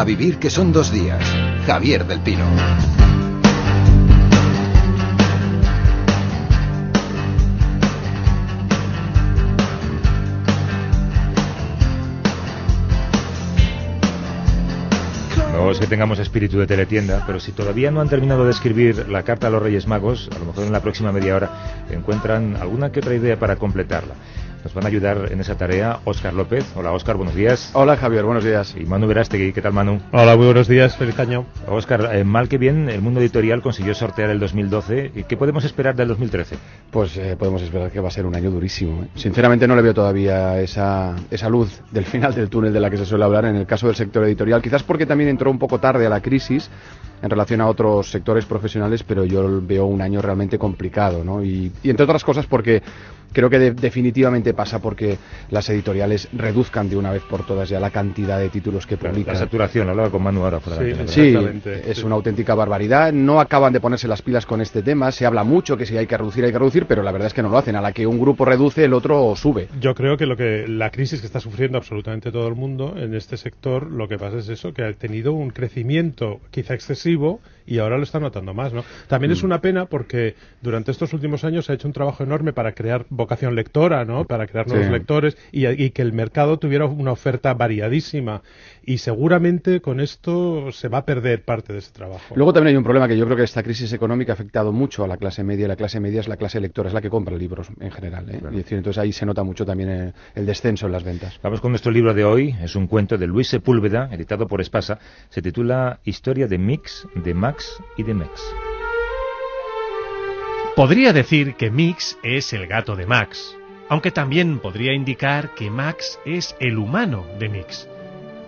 A vivir que son dos días. Javier del Pino. No es que tengamos espíritu de teletienda, pero si todavía no han terminado de escribir la carta a los Reyes Magos, a lo mejor en la próxima media hora encuentran alguna que otra idea para completarla. Nos van a ayudar en esa tarea Óscar López. Hola Óscar, buenos días. Hola Javier, buenos días. Y Manu Verástegui, ¿qué tal Manu? Hola, muy buenos días, feliz año. Óscar, eh, mal que bien, el mundo editorial consiguió sortear el 2012. ¿Y qué podemos esperar del 2013? Pues eh, podemos esperar que va a ser un año durísimo. ¿eh? Sinceramente no le veo todavía esa, esa luz del final del túnel de la que se suele hablar en el caso del sector editorial, quizás porque también entró un poco tarde a la crisis en relación a otros sectores profesionales, pero yo veo un año realmente complicado, ¿no? Y, y entre otras cosas porque creo que de- definitivamente pasa porque las editoriales reduzcan de una vez por todas ya la cantidad de títulos que publican. La saturación, hablaba con Manu ahora. fuera de Sí, la es sí. una auténtica barbaridad. No acaban de ponerse las pilas con este tema. Se habla mucho que si hay que reducir, hay que reducir, pero la verdad es que no lo hacen. A la que un grupo reduce, el otro sube. Yo creo que lo que la crisis que está sufriendo absolutamente todo el mundo en este sector, lo que pasa es eso, que ha tenido un crecimiento quizá excesivo y ahora lo está notando más, ¿no? También es una pena porque durante estos últimos años se ha hecho un trabajo enorme para crear vocación lectora, ¿no? Para crear nuevos Sí. lectores y, y que el mercado tuviera una oferta variadísima y seguramente con esto se va a perder parte de ese trabajo. Luego también hay un problema que yo creo que esta crisis económica ha afectado mucho a la clase media. y La clase media es la clase lectora, es la que compra libros en general. ¿eh? Y decir, entonces ahí se nota mucho también el, el descenso en las ventas. Vamos con nuestro libro de hoy. Es un cuento de Luis Sepúlveda, editado por Espasa. Se titula Historia de Mix, de Max y de Mex. Podría decir que Mix es el gato de Max, aunque también podría indicar que Max es el humano de Mix.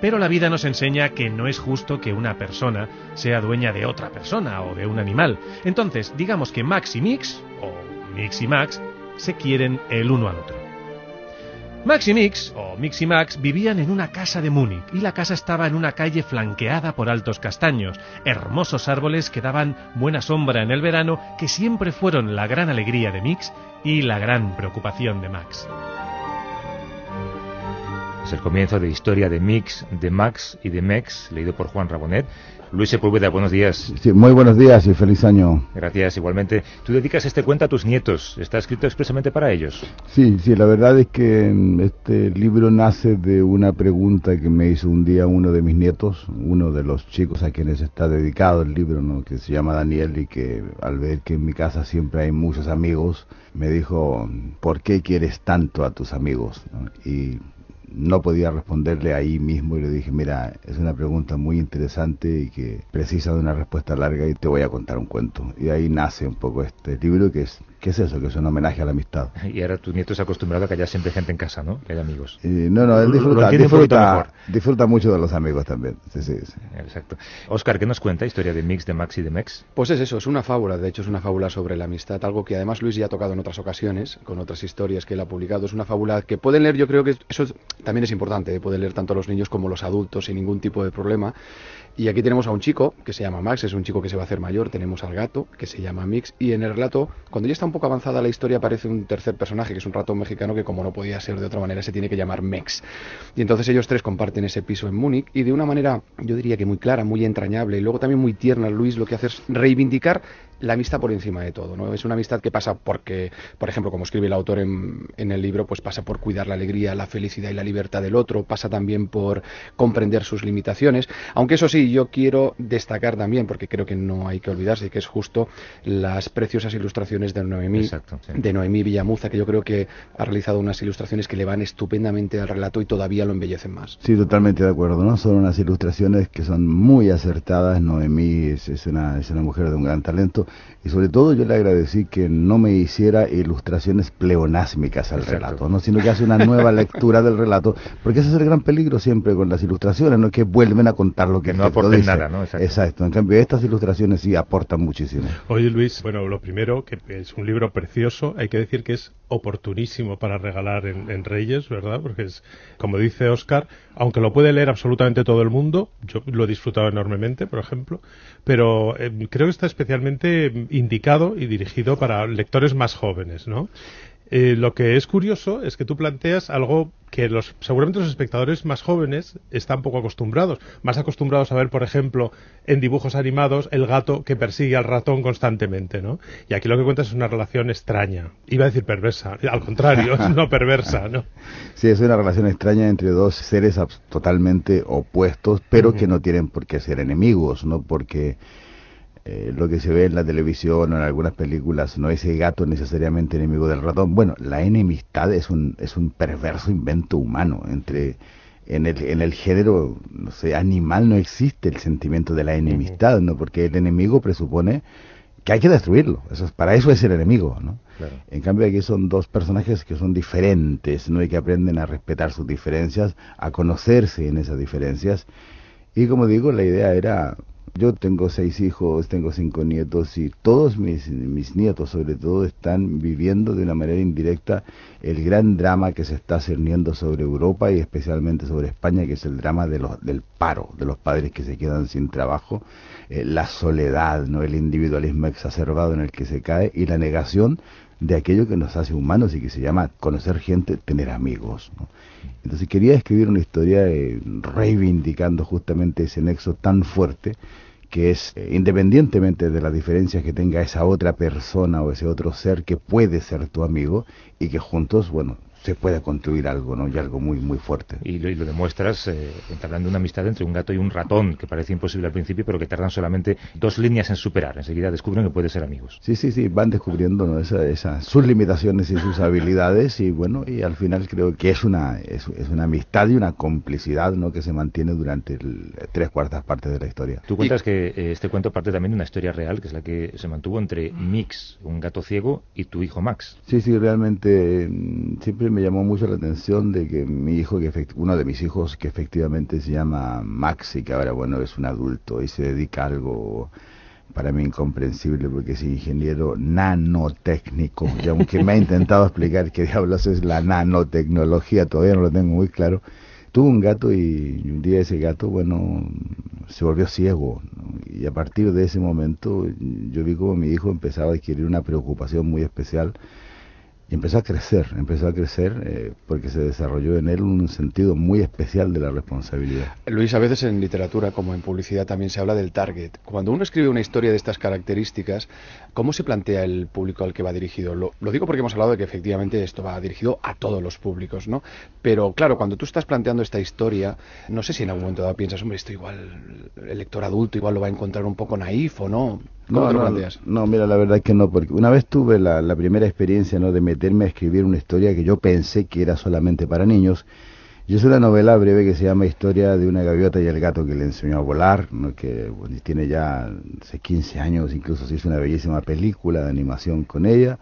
Pero la vida nos enseña que no es justo que una persona sea dueña de otra persona o de un animal. Entonces, digamos que Max y Mix, o Mix y Max, se quieren el uno al otro. Max y Mix, o Mix y Max, vivían en una casa de Múnich y la casa estaba en una calle flanqueada por altos castaños, hermosos árboles que daban buena sombra en el verano, que siempre fueron la gran alegría de Mix y la gran preocupación de Max. Es el comienzo de Historia de Mix, de Max y de Mex, leído por Juan Rabonet. Luis Sepúlveda, buenos días. Sí, muy buenos días y feliz año. Gracias, igualmente. Tú dedicas este cuento a tus nietos. Está escrito expresamente para ellos. Sí, sí, la verdad es que mm, este libro nace de una pregunta que me hizo un día uno de mis nietos, uno de los chicos a quienes está dedicado el libro, ¿no? que se llama Daniel y que al ver que en mi casa siempre hay muchos amigos, me dijo, ¿por qué quieres tanto a tus amigos? ¿no? Y no podía responderle ahí mismo y le dije, mira, es una pregunta muy interesante y que precisa de una respuesta larga y te voy a contar un cuento. Y ahí nace un poco este libro que es, que es eso, que es un homenaje a la amistad. Y ahora tu nieto se ha acostumbrado a que haya siempre gente en casa, ¿no? Que haya amigos. Eh, no, no, él Lo- lo disfruta, disfruta, mucho de los amigos también. Sí, sí, sí. Exacto. Oscar, ¿qué nos cuenta? Historia de Mix, de Max y de Mex. Pues es eso, es una fábula, de hecho es una fábula sobre la amistad, algo que además Luis ya ha tocado en otras ocasiones, con otras historias que él ha publicado. Es una fábula que pueden leer, yo creo que eso es- también es importante, ¿eh? pueden leer tanto los niños como los adultos sin ningún tipo de problema. Y aquí tenemos a un chico que se llama Max, es un chico que se va a hacer mayor, tenemos al gato que se llama Mix, y en el relato, cuando ya está un poco avanzada la historia, aparece un tercer personaje, que es un ratón mexicano que como no podía ser de otra manera, se tiene que llamar Mex. Y entonces ellos tres comparten ese piso en Múnich, y de una manera, yo diría que muy clara, muy entrañable, y luego también muy tierna, Luis lo que hace es reivindicar la amistad por encima de todo, ¿no? Es una amistad que pasa porque, por ejemplo, como escribe el autor en, en el libro, pues pasa por cuidar la alegría, la felicidad y la libertad del otro, pasa también por comprender sus limitaciones, aunque eso sí, yo quiero destacar también, porque creo que no hay que olvidarse que es justo las preciosas ilustraciones de Noemí, Exacto, sí. de Noemí Villamuza, que yo creo que ha realizado unas ilustraciones que le van estupendamente al relato y todavía lo embellecen más. Sí, totalmente de acuerdo, ¿no? Son unas ilustraciones que son muy acertadas. Noemí es, es una, es una mujer de un gran talento. Y sobre todo yo le agradecí que no me hiciera ilustraciones pleonásmicas al Exacto. relato, ¿no? Sino que hace una nueva lectura del relato. Porque ese es el gran peligro siempre con las ilustraciones, ¿no? Que vuelven a contar lo que, no dice. nada, ¿no? Exacto. Exacto. En cambio, estas ilustraciones sí aportan muchísimo. Oye Luis, bueno, lo primero, que es un libro precioso, hay que decir que es oportunísimo para regalar en, en Reyes, ¿verdad? Porque es, como dice Oscar, aunque lo puede leer absolutamente todo el mundo, yo lo he disfrutado enormemente, por ejemplo, pero eh, creo que está especialmente indicado y dirigido para lectores más jóvenes, ¿no? Eh, lo que es curioso es que tú planteas algo que los seguramente los espectadores más jóvenes están poco acostumbrados, más acostumbrados a ver, por ejemplo, en dibujos animados el gato que persigue al ratón constantemente, ¿no? Y aquí lo que cuenta es una relación extraña. Iba a decir perversa, al contrario, no perversa, ¿no? Sí, es una relación extraña entre dos seres totalmente opuestos, pero que no tienen por qué ser enemigos, ¿no? Porque eh, lo que se ve en la televisión o en algunas películas, no ese gato necesariamente enemigo del ratón. Bueno, la enemistad es un, es un perverso invento humano. Entre, en, el, en el género no sé, animal no existe el sentimiento de la enemistad, ¿no? porque el enemigo presupone que hay que destruirlo. Eso es, para eso es el enemigo. ¿no? En cambio aquí son dos personajes que son diferentes ¿no? y que aprenden a respetar sus diferencias, a conocerse en esas diferencias. Y como digo, la idea era yo tengo seis hijos, tengo cinco nietos y todos mis, mis nietos sobre todo están viviendo de una manera indirecta el gran drama que se está cerniendo sobre Europa y especialmente sobre España, que es el drama de los, del paro, de los padres que se quedan sin trabajo, eh, la soledad, no el individualismo exacerbado en el que se cae y la negación de aquello que nos hace humanos y que se llama conocer gente, tener amigos. Entonces quería escribir una historia eh, reivindicando justamente ese nexo tan fuerte que es, eh, independientemente de las diferencias que tenga esa otra persona o ese otro ser que puede ser tu amigo y que juntos, bueno, se puede construir algo, ¿no? Y algo muy, muy fuerte. Y lo, lo demuestras eh, entablando una amistad entre un gato y un ratón, que parece imposible al principio, pero que tardan solamente dos líneas en superar. Enseguida descubren que pueden ser amigos. Sí, sí, sí, van descubriendo ¿no? esa, sus limitaciones y sus habilidades y bueno, y al final creo que es una, es, una amistad y una complicidad, ¿no? Que se mantiene durante tres cuartas partes de la historia. Tú cuentas que eh, este cuento parte también de una historia real, que es la que se mantuvo entre Mix, un gato ciego, y tu hijo Max. Sí, sí, realmente mm, siempre me llamó mucho la atención de que mi hijo, que uno de mis hijos que efectivamente se llama Max y que ahora bueno es un adulto y se dedica a algo para mí incomprensible porque es ingeniero nanotécnico y aunque me ha intentado explicar qué diablos es la nanotecnología, todavía no lo tengo muy claro. Tuvo un gato y un día ese gato, bueno, se volvió ciego. Y a partir de ese momento yo vi como mi hijo empezaba a adquirir una preocupación muy especial empezó a crecer, empezó a crecer eh, porque se desarrolló en él un sentido muy especial de la responsabilidad. Luis, a veces en literatura como en publicidad también se habla del target. Cuando uno escribe una historia de estas características, ¿cómo se plantea el público al que va dirigido? Lo, digo porque hemos hablado de que efectivamente esto va dirigido a todos los públicos, ¿no? Pero claro, cuando tú estás planteando esta historia, no sé si en algún momento dado piensas, hombre, esto igual, el lector adulto igual lo va a encontrar un poco naif o no. ¿Cómo no, no, no, mira, la verdad es que no, porque una vez tuve la, la primera experiencia ¿no? de meterme a escribir una historia que yo pensé que era solamente para niños. Y es una novela breve que se llama Historia de una gaviota y el gato que le enseñó a volar, ¿no? que tiene ya hace 15 años, incluso se hizo una bellísima película de animación con ella.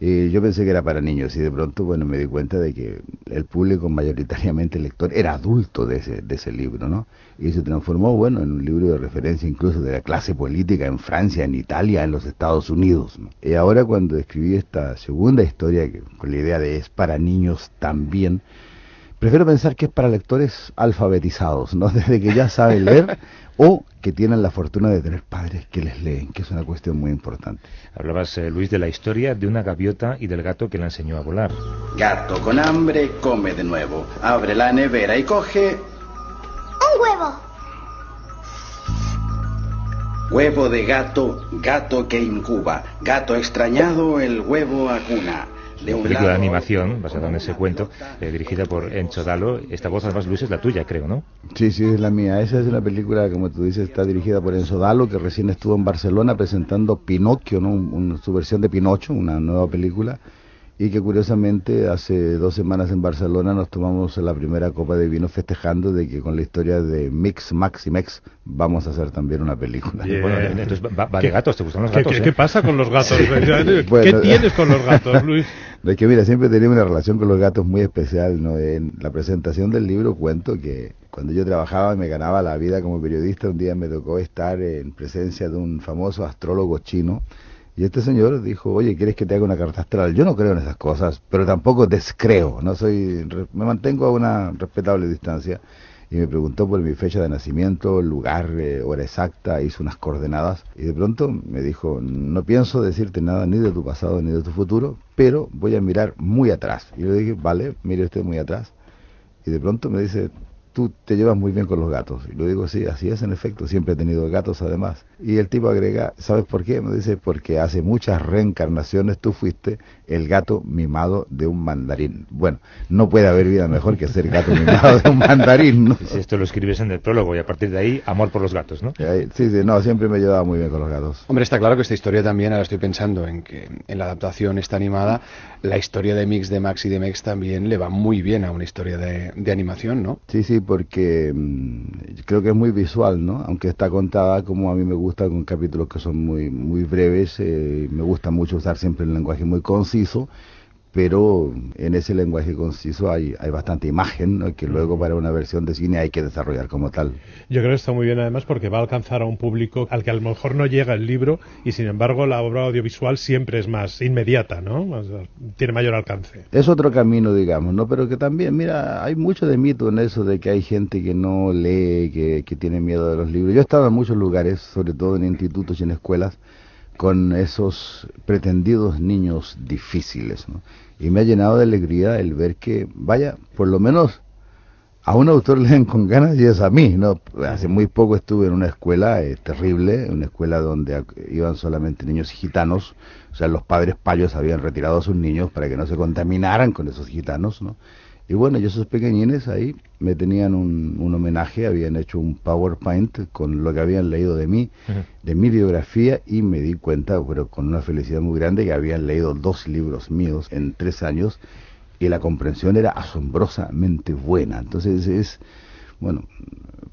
Y yo pensé que era para niños y de pronto, bueno, me di cuenta de que el público mayoritariamente lector era adulto de ese, de ese libro, ¿no? Y se transformó, bueno, en un libro de referencia incluso de la clase política en Francia, en Italia, en los Estados Unidos. Y ahora cuando escribí esta segunda historia, que, con la idea de es para niños también, prefiero pensar que es para lectores alfabetizados, ¿no? Desde que ya saben leer o que tienen la fortuna de tener padres que les leen, que es una cuestión muy importante. Hablabas, eh, Luis, de la historia de una gaviota y del gato que la enseñó a volar. Gato con hambre come de nuevo. Abre la nevera y coge... Un huevo. Huevo de gato, gato que incuba. Gato extrañado, el huevo acuna una película de animación basada en ese cuento, eh, dirigida por Encho Dalo. Esta voz, además, Luis, es la tuya, creo, ¿no? Sí, sí, es la mía. Esa es una película, como tú dices, está dirigida por Enzo Dalo, que recién estuvo en Barcelona presentando Pinocchio, ¿no? su versión de Pinocho, una nueva película y que curiosamente hace dos semanas en Barcelona nos tomamos la primera copa de vino festejando de que con la historia de Mix, Max y Mex vamos a hacer también una película. Bueno, entonces va, de gatos, ¿te gustan los gatos? ¿Qué, ¿qué, pasa con los gatos? ¿Qué tienes con los gatos, Luis? De que mira, siempre he tenido una relación con los gatos muy especial, ¿no? En la presentación del libro cuento que cuando yo trabajaba y me ganaba la vida como periodista, un día me tocó estar en presencia de un famoso astrólogo chino y este señor dijo, oye, ¿quieres que te haga una carta astral? Yo no creo en esas cosas, pero tampoco descreo, no soy, me mantengo a una respetable distancia. Y me preguntó por mi fecha de nacimiento, lugar, eh, hora exacta, hizo unas coordenadas. Y de pronto me dijo, no pienso decirte nada ni de tu pasado ni de tu futuro, pero voy a mirar muy atrás. Y le dije, vale, mire usted muy atrás. Y de pronto me dice, tú te llevas muy bien con los gatos. Y lo digo, sí, así es en efecto, siempre he tenido gatos además. Y el tipo agrega, ¿sabes por qué? Me dice, porque hace muchas reencarnaciones tú fuiste el gato mimado de un mandarín. Bueno, no puede haber vida mejor que ser gato mimado de un mandarín, ¿no? Si esto lo escribes en el prólogo y a partir de ahí, amor por los gatos, ¿no? Sí, sí, no, siempre me he llevado muy bien con los gatos. Hombre, está claro que esta historia también, ahora estoy pensando en que en la adaptación está animada, la historia de Mix, de Max y de Mex también le va muy bien a una historia de, de animación, ¿no? Sí, sí, porque mmm, creo que es muy visual, ¿no? Aunque está contada como a mí me gusta, con capítulos que son muy, muy breves, eh, me gusta mucho usar siempre el lenguaje muy conciso, pero en ese lenguaje conciso hay, hay bastante imagen ¿no? que luego para una versión de cine hay que desarrollar como tal. Yo creo que está muy bien además porque va a alcanzar a un público al que a lo mejor no llega el libro y sin embargo la obra audiovisual siempre es más inmediata, ¿no? O sea, tiene mayor alcance. Es otro camino, digamos, ¿no? Pero que también, mira, hay mucho de mito en eso de que hay gente que no lee, que, que tiene miedo de los libros. Yo he estado en muchos lugares, sobre todo en institutos y en escuelas, con esos pretendidos niños difíciles, ¿no? Y me ha llenado de alegría el ver que, vaya, por lo menos a un autor leen con ganas y es a mí, ¿no? Hace muy poco estuve en una escuela eh, terrible, una escuela donde iban solamente niños gitanos, o sea, los padres payos habían retirado a sus niños para que no se contaminaran con esos gitanos, ¿no? Y bueno, y esos pequeñines ahí me tenían un, un, homenaje, habían hecho un PowerPoint con lo que habían leído de mí, uh -huh. de mi biografía, y me di cuenta, pero con una felicidad muy grande, que habían leído dos libros míos en tres años, y la comprensión era asombrosamente buena. Entonces es, bueno,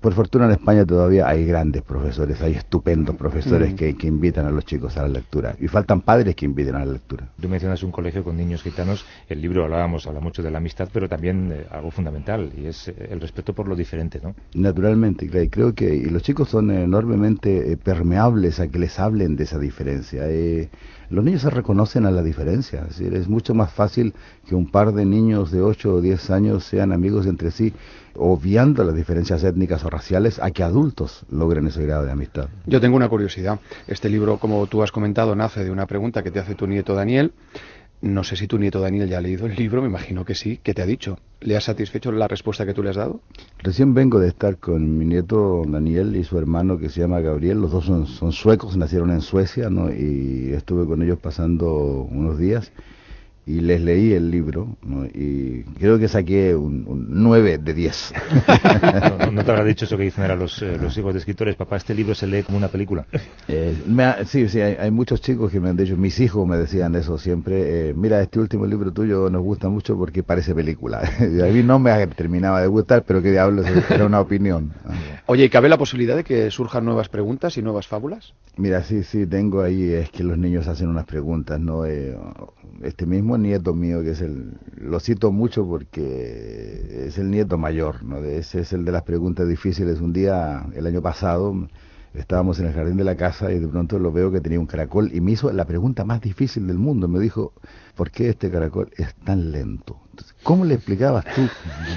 por fortuna en España todavía hay grandes profesores, hay estupendos profesores mm. que, que, invitan a los chicos a la lectura. Y faltan padres que inviten a la lectura. Tú mencionas un colegio con niños gitanos, el libro hablábamos, habla mucho de la amistad, pero también eh, algo fundamental, y es eh, el respeto por lo diferente, ¿no? Naturalmente, creo que y los chicos son enormemente eh, permeables a que les hablen de esa diferencia. Eh, los niños se reconocen a la diferencia, es, decir, es mucho más fácil que un par de niños de 8 o 10 años sean amigos entre sí, obviando las diferencias étnicas o raciales, a que adultos logren ese grado de amistad. Yo tengo una curiosidad. Este libro, como tú has comentado, nace de una pregunta que te hace tu nieto Daniel. No sé si tu nieto Daniel ya ha leído el libro, me imagino que sí. ¿Qué te ha dicho? ¿Le has satisfecho la respuesta que tú le has dado? Recién vengo de estar con mi nieto Daniel y su hermano que se llama Gabriel. Los dos son, son suecos, nacieron en Suecia, ¿no? Y estuve con ellos pasando unos días y les leí el libro ¿no? y creo que saqué un, un 9 de 10. no, no, te habrá dicho eso que dicen los, eh, los hijos de escritores, papá, este libro se lee como una película. Eh, ha, sí, sí, hay, hay, muchos chicos que me han dicho, mis hijos me decían eso siempre, eh, mira, este último libro tuyo nos gusta mucho porque parece película. y a mí no me terminaba de gustar, pero qué diablos, era una opinión. Oye, ¿y cabe la posibilidad de que surjan nuevas preguntas y nuevas fábulas? Mira, sí, sí, tengo ahí, es que los niños hacen unas preguntas, ¿no? Este mismo nieto mío, que es el, lo cito mucho porque es el nieto mayor, ¿no? Ese es el de las preguntas difíciles. Un día, el año pasado, estábamos en el jardín de la casa y de pronto lo veo que tenía un caracol y me hizo la pregunta más difícil del mundo. Me dijo, ¿por qué este caracol es tan lento? Entonces, ¿Cómo le explicabas tú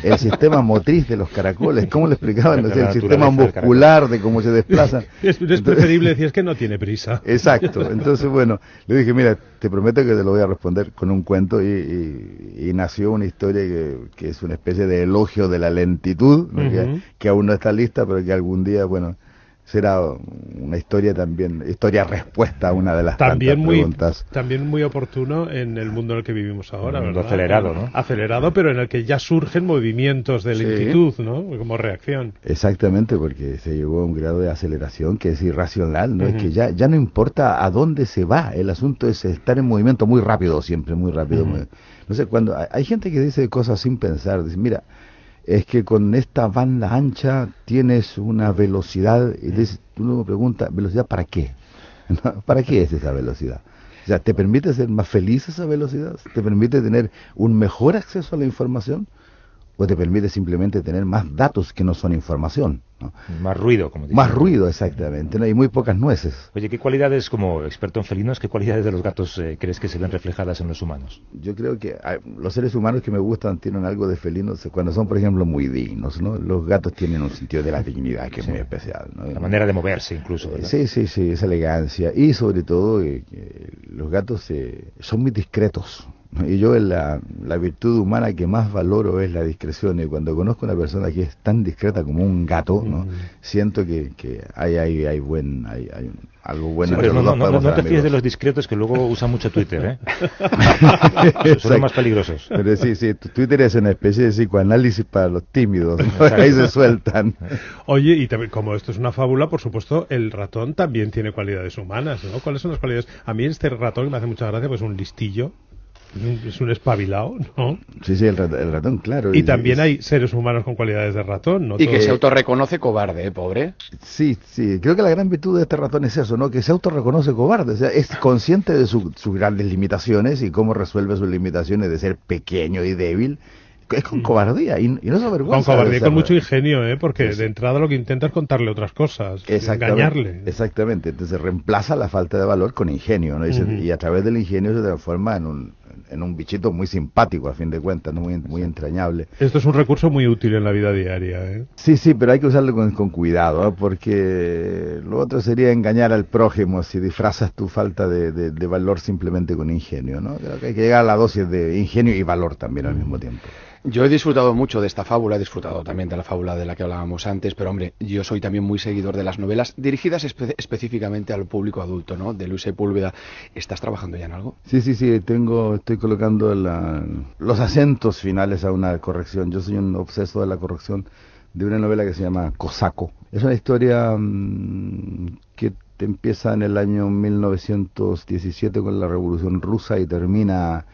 el sistema motriz de los caracoles? ¿Cómo le explicabas no sé, el sistema muscular de cómo se desplazan? Es, es preferible decir es que no tiene prisa. Exacto. Entonces, bueno, le dije, mira, te prometo que te lo voy a responder con un cuento y, y, y nació una historia que, que, es una especie de elogio de la lentitud, ¿no? uh -huh. que, que aún no está lista, pero que algún día, bueno, será una historia también, historia respuesta a una de las también muy, preguntas. También muy oportuno en el mundo en el que vivimos ahora. Un mundo ¿verdad? acelerado, ¿no? Acelerado, pero en el que ya surgen movimientos de lentitud, sí. ¿no? Como reacción. Exactamente, porque se llegó a un grado de aceleración que es irracional, ¿no? Uh -huh. Es que ya, ya no importa a dónde se va, el asunto es estar en movimiento muy rápido, siempre muy rápido. Uh -huh. muy, no sé, cuando hay, hay gente que dice cosas sin pensar, dice, mira, es que con esta banda ancha tienes una velocidad, y uno me pregunta, ¿velocidad para qué? ¿Para qué es esa velocidad? O sea, ¿te permite ser más feliz esa velocidad? ¿Te permite tener un mejor acceso a la información? ¿O te permite simplemente tener más datos que no son información? ¿no? Más ruido, como Más ruido, exactamente, ¿no? y muy pocas nueces. Oye, ¿qué cualidades, como experto en felinos, qué cualidades de los gatos eh, crees que se ven reflejadas en los humanos? Yo creo que hay, los seres humanos que me gustan tienen algo de felinos cuando son, por ejemplo, muy dignos, ¿no? Los gatos tienen un sentido de la dignidad que es sí. muy especial, ¿no? La manera de moverse, incluso, ¿verdad? Sí, sí, sí, esa elegancia. Y sobre todo, eh, los gatos eh, son muy discretos. Y yo la, la virtud humana que más valoro es la discreción. Y cuando conozco a una persona que es tan discreta como un gato, ¿no? siento que, que hay, hay, hay, buen, hay, hay algo bueno. Sí, pero no, no, no, no te fíes de los discretos que luego usan mucho Twitter, ¿eh? Son los más peligrosos. Pero sí, sí, Twitter es una especie de psicoanálisis para los tímidos. Ahí se sueltan. Oye, y también, como esto es una fábula, por supuesto, el ratón también tiene cualidades humanas, ¿no? ¿Cuáles son las cualidades? A mí este ratón que me hace mucha gracia, pues un listillo, es un espabilado, ¿no? Sí, sí, el ratón, claro. Y, también hay seres humanos con cualidades de ratón, ¿no? Y que se autorreconoce cobarde, ¿eh? pobre. Sí, sí, creo que la gran virtud de este ratón es eso, ¿no? Que se autorreconoce cobarde, o sea, es consciente de sus grandes limitaciones y cómo resuelve sus limitaciones de ser pequeño y débil es con cobardía y, no es avergüenza. Con cobardía y con mucho ingenio, ¿eh? porque de entrada lo que intenta es contarle otras cosas, engañarle. Exactamente, entonces reemplaza la falta de valor con ingenio, ¿no? y, a través del ingenio se transforma en un, en un bichito muy simpático, a fin de cuentas, muy, muy entrañable. Esto es un recurso muy útil en la vida diaria. ¿eh? Sí, sí, pero hay que usarlo con, cuidado, porque lo otro sería engañar al prójimo si disfrazas tu falta de, de, valor simplemente con ingenio. ¿no? Creo que hay que llegar a la dosis de ingenio y valor también al mismo tiempo. Yo he disfrutado mucho de esta fábula, he disfrutado también de la fábula de la que hablábamos antes, pero hombre, yo soy también muy seguidor de las novelas dirigidas específicamente al público adulto, ¿no? De Luis Sepúlveda. ¿Estás trabajando ya en algo? Sí, sí, sí, tengo, estoy colocando los acentos finales a una corrección. Yo soy un obseso de la corrección de una novela que se llama Cosaco. Es una historia mm, que empieza en el año 1917 con la Revolución Rusa y termina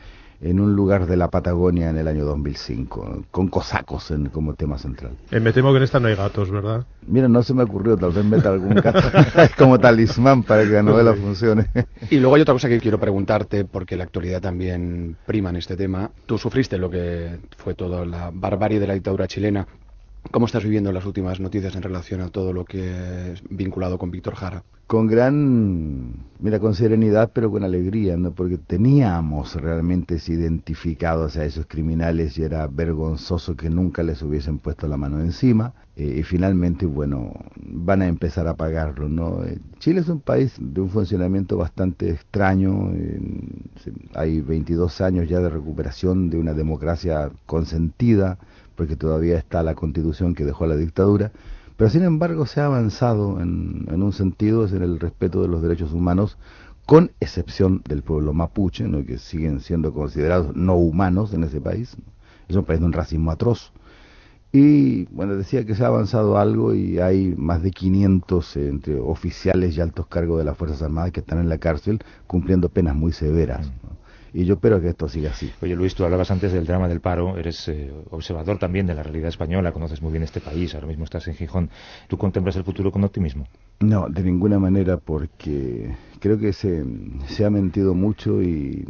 en un lugar de la Patagonia en el año 2005, con cosacos en, como tema central. Eh, me temo que en esta no hay gatos, ¿verdad? Mira, no se me ocurrió, tal vez meta algún gato como talismán para que la novela funcione. y luego hay otra cosa que quiero preguntarte, porque la actualidad también prima en este tema. Tú sufriste lo que fue toda la barbarie de la dictadura chilena. ¿Cómo estás viviendo las últimas noticias en relación a todo lo que es vinculado con Víctor Jara? Con gran, mira, con serenidad, pero con alegría, ¿no? Porque teníamos realmente identificados a esos criminales y era vergonzoso que nunca les hubiesen puesto la mano encima. Eh, y finalmente, bueno, van a empezar a pagarlo, ¿no? Eh, Chile es un país de un funcionamiento bastante extraño. hay 22 años ya de recuperación de una democracia consentida porque todavía está la constitución que dejó la dictadura, pero sin embargo se ha avanzado en, un sentido, es en el respeto de los derechos humanos, con excepción del pueblo mapuche, ¿no? que siguen siendo considerados no humanos en ese país. Es un país de un racismo atroz. Y bueno, decía que se ha avanzado algo y hay más de 500 entre oficiales y altos cargos de las Fuerzas Armadas que están en la cárcel cumpliendo penas muy severas. Y yo espero que esto siga así. Oye Luis, tú hablabas antes del drama del paro, eres eh, observador también de la realidad española, conoces muy bien este país, ahora mismo estás en Gijón. ¿Tú contemplas el futuro con optimismo? No, de ninguna manera, porque creo que se, se ha mentido mucho y,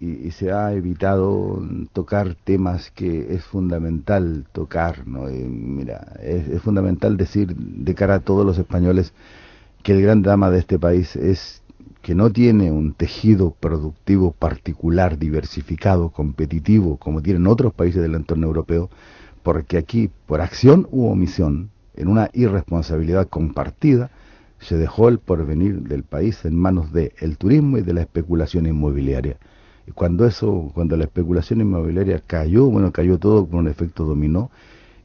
y, se ha evitado tocar temas que es fundamental tocar. ¿no? mira, es, es fundamental decir de cara a todos los españoles que el gran drama de este país es que no tiene un tejido productivo particular, diversificado, competitivo, como tienen otros países del entorno europeo, porque aquí, por acción u omisión, en una irresponsabilidad compartida, se dejó el porvenir del país en manos del el turismo y de la especulación inmobiliaria. Y cuando eso, cuando la especulación inmobiliaria cayó, bueno, cayó todo con un efecto dominó,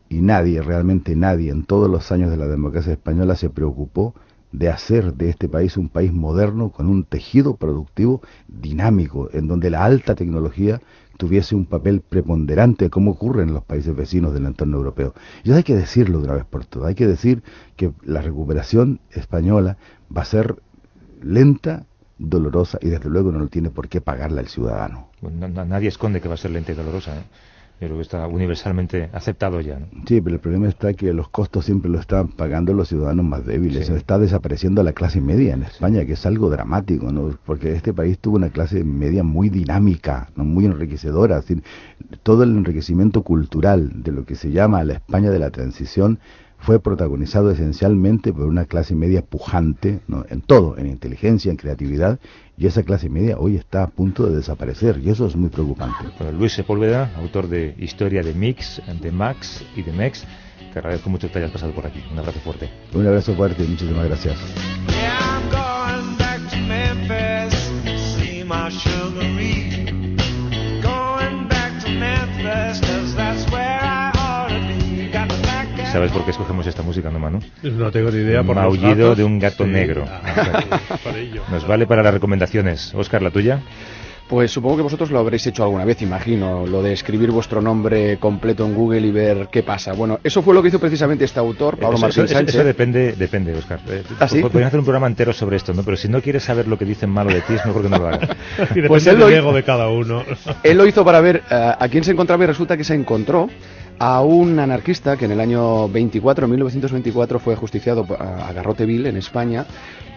y nadie, realmente nadie, en todos los años de la democracia española se preocupó de hacer de este país un país moderno con un tejido productivo dinámico, en donde la alta tecnología tuviese un papel preponderante, como ocurre en los países vecinos del entorno europeo. Y hay que decirlo de una vez por todas, hay que decir que la recuperación española va a ser lenta, dolorosa y desde luego no lo tiene por qué pagarla el ciudadano. nadie esconde que va a ser lenta y dolorosa. ¿eh? Yo creo que está universalmente aceptado ya. ¿no? Sí, pero el problema está que los costos siempre lo están pagando los ciudadanos más débiles. Está desapareciendo la clase media en España, que es algo dramático, ¿no? porque este país tuvo una clase media muy dinámica, ¿no? muy enriquecedora. todo el enriquecimiento cultural de lo que se llama la España de la transición fue protagonizado esencialmente por una clase media pujante, ¿no? en todo, en inteligencia, en creatividad, y esa clase media hoy está a punto de desaparecer, y eso es muy preocupante. Luis Sepúlveda, autor de Historia de Mix, de Max y de Mex, te agradezco mucho que te hayas pasado por aquí. Un abrazo fuerte. Un abrazo fuerte, muchísimas gracias. ¿Sabes por qué escogemos esta música, no, Manu? No tengo ni idea. Por Maullido de un gato Sí. negro. Ah. Nos vale para las recomendaciones. Oscar, la tuya. Pues supongo que vosotros lo habréis hecho alguna vez, imagino, lo de escribir vuestro nombre completo en Google y ver qué pasa. Bueno, eso fue lo que hizo precisamente este autor, Pablo eso, Martín eso- Sánchez. eso depende, depende, Oscar. Eh, ¿Ah, sí? Podrían hacer un programa entero sobre esto, ¿no? Pero si no quieres saber lo que dicen malo de ti, es mejor que no lo hagas. Y depende Pues él del lo- ego de cada uno. Él lo hizo para ver eh, a quién se encontraba y resulta que se encontró a un anarquista que en el año 24, 1924, fue ajusticiado por- a a garrote vil en España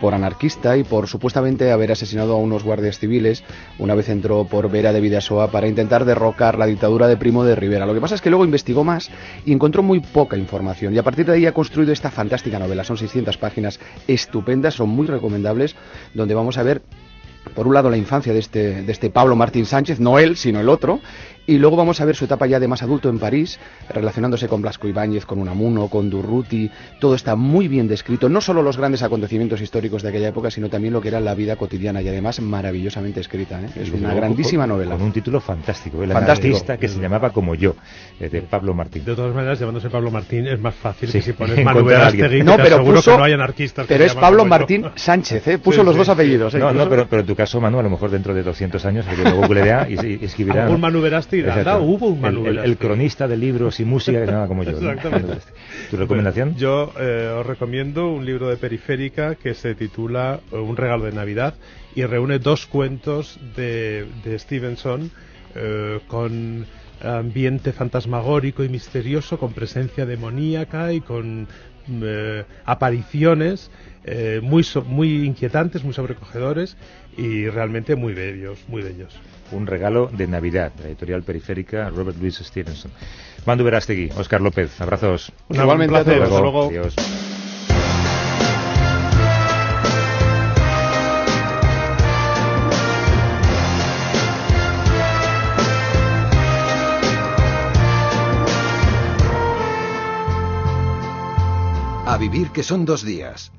por anarquista y por supuestamente haber asesinado a unos guardias civiles. Una vez entró por Vera de Vidasoa para intentar derrocar la dictadura de Primo de Rivera. Lo que pasa es que luego investigó más y encontró muy poca información. Y a partir de ahí ha construido esta fantástica novela. Son 600 páginas estupendas, son muy recomendables, donde vamos a ver por un lado la infancia de este, de este Pablo Martín Sánchez, no él, sino el otro, y luego vamos a ver su etapa ya de más adulto en París, relacionándose con Blasco Ibáñez, con Unamuno, con Durruti, todo está muy bien descrito, no solo los grandes acontecimientos históricos de aquella época, sino también lo que era la vida cotidiana y además maravillosamente escrita, ¿eh? es una grandísima con- novela. Con un título fantástico. El Fantástico. anarquista que se llamaba como yo, eh, de Pablo Martín. De todas maneras, llamándose Pablo Martín es más fácil Sí, que si pones encontrar Manu a alguien. Verástegui, No, pero puso, que no hay anarquistas pero es Pablo. Martín Sánchez, ¿eh? puso Sí, los sí, dos apellidos. ¿eh? No, no, pero, pero tu caso, Manu, a lo mejor dentro de 200 años, alguien lo googleará y, y escribirá. Algún Manu anda, hubo un Manu el, el- el cronista de libros y música que se llama como yo. ¿no? Exactamente. ¿Tu recomendación? Yo eh, os recomiendo un libro de Periférica que se titula eh, Un regalo de Navidad y reúne dos cuentos de, de Stevenson eh, con ambiente fantasmagórico y misterioso, con presencia demoníaca y con eh, apariciones eh, muy, so- muy inquietantes, muy sobrecogedores y realmente muy bellos, muy bellos. Un regalo de Navidad, de la editorial periférica Robert Louis Stevenson. Manu Verástegui, Oscar López, abrazos. Un Igualmente a placer, todos. hasta luego. Adiós. Vivir que son dos días.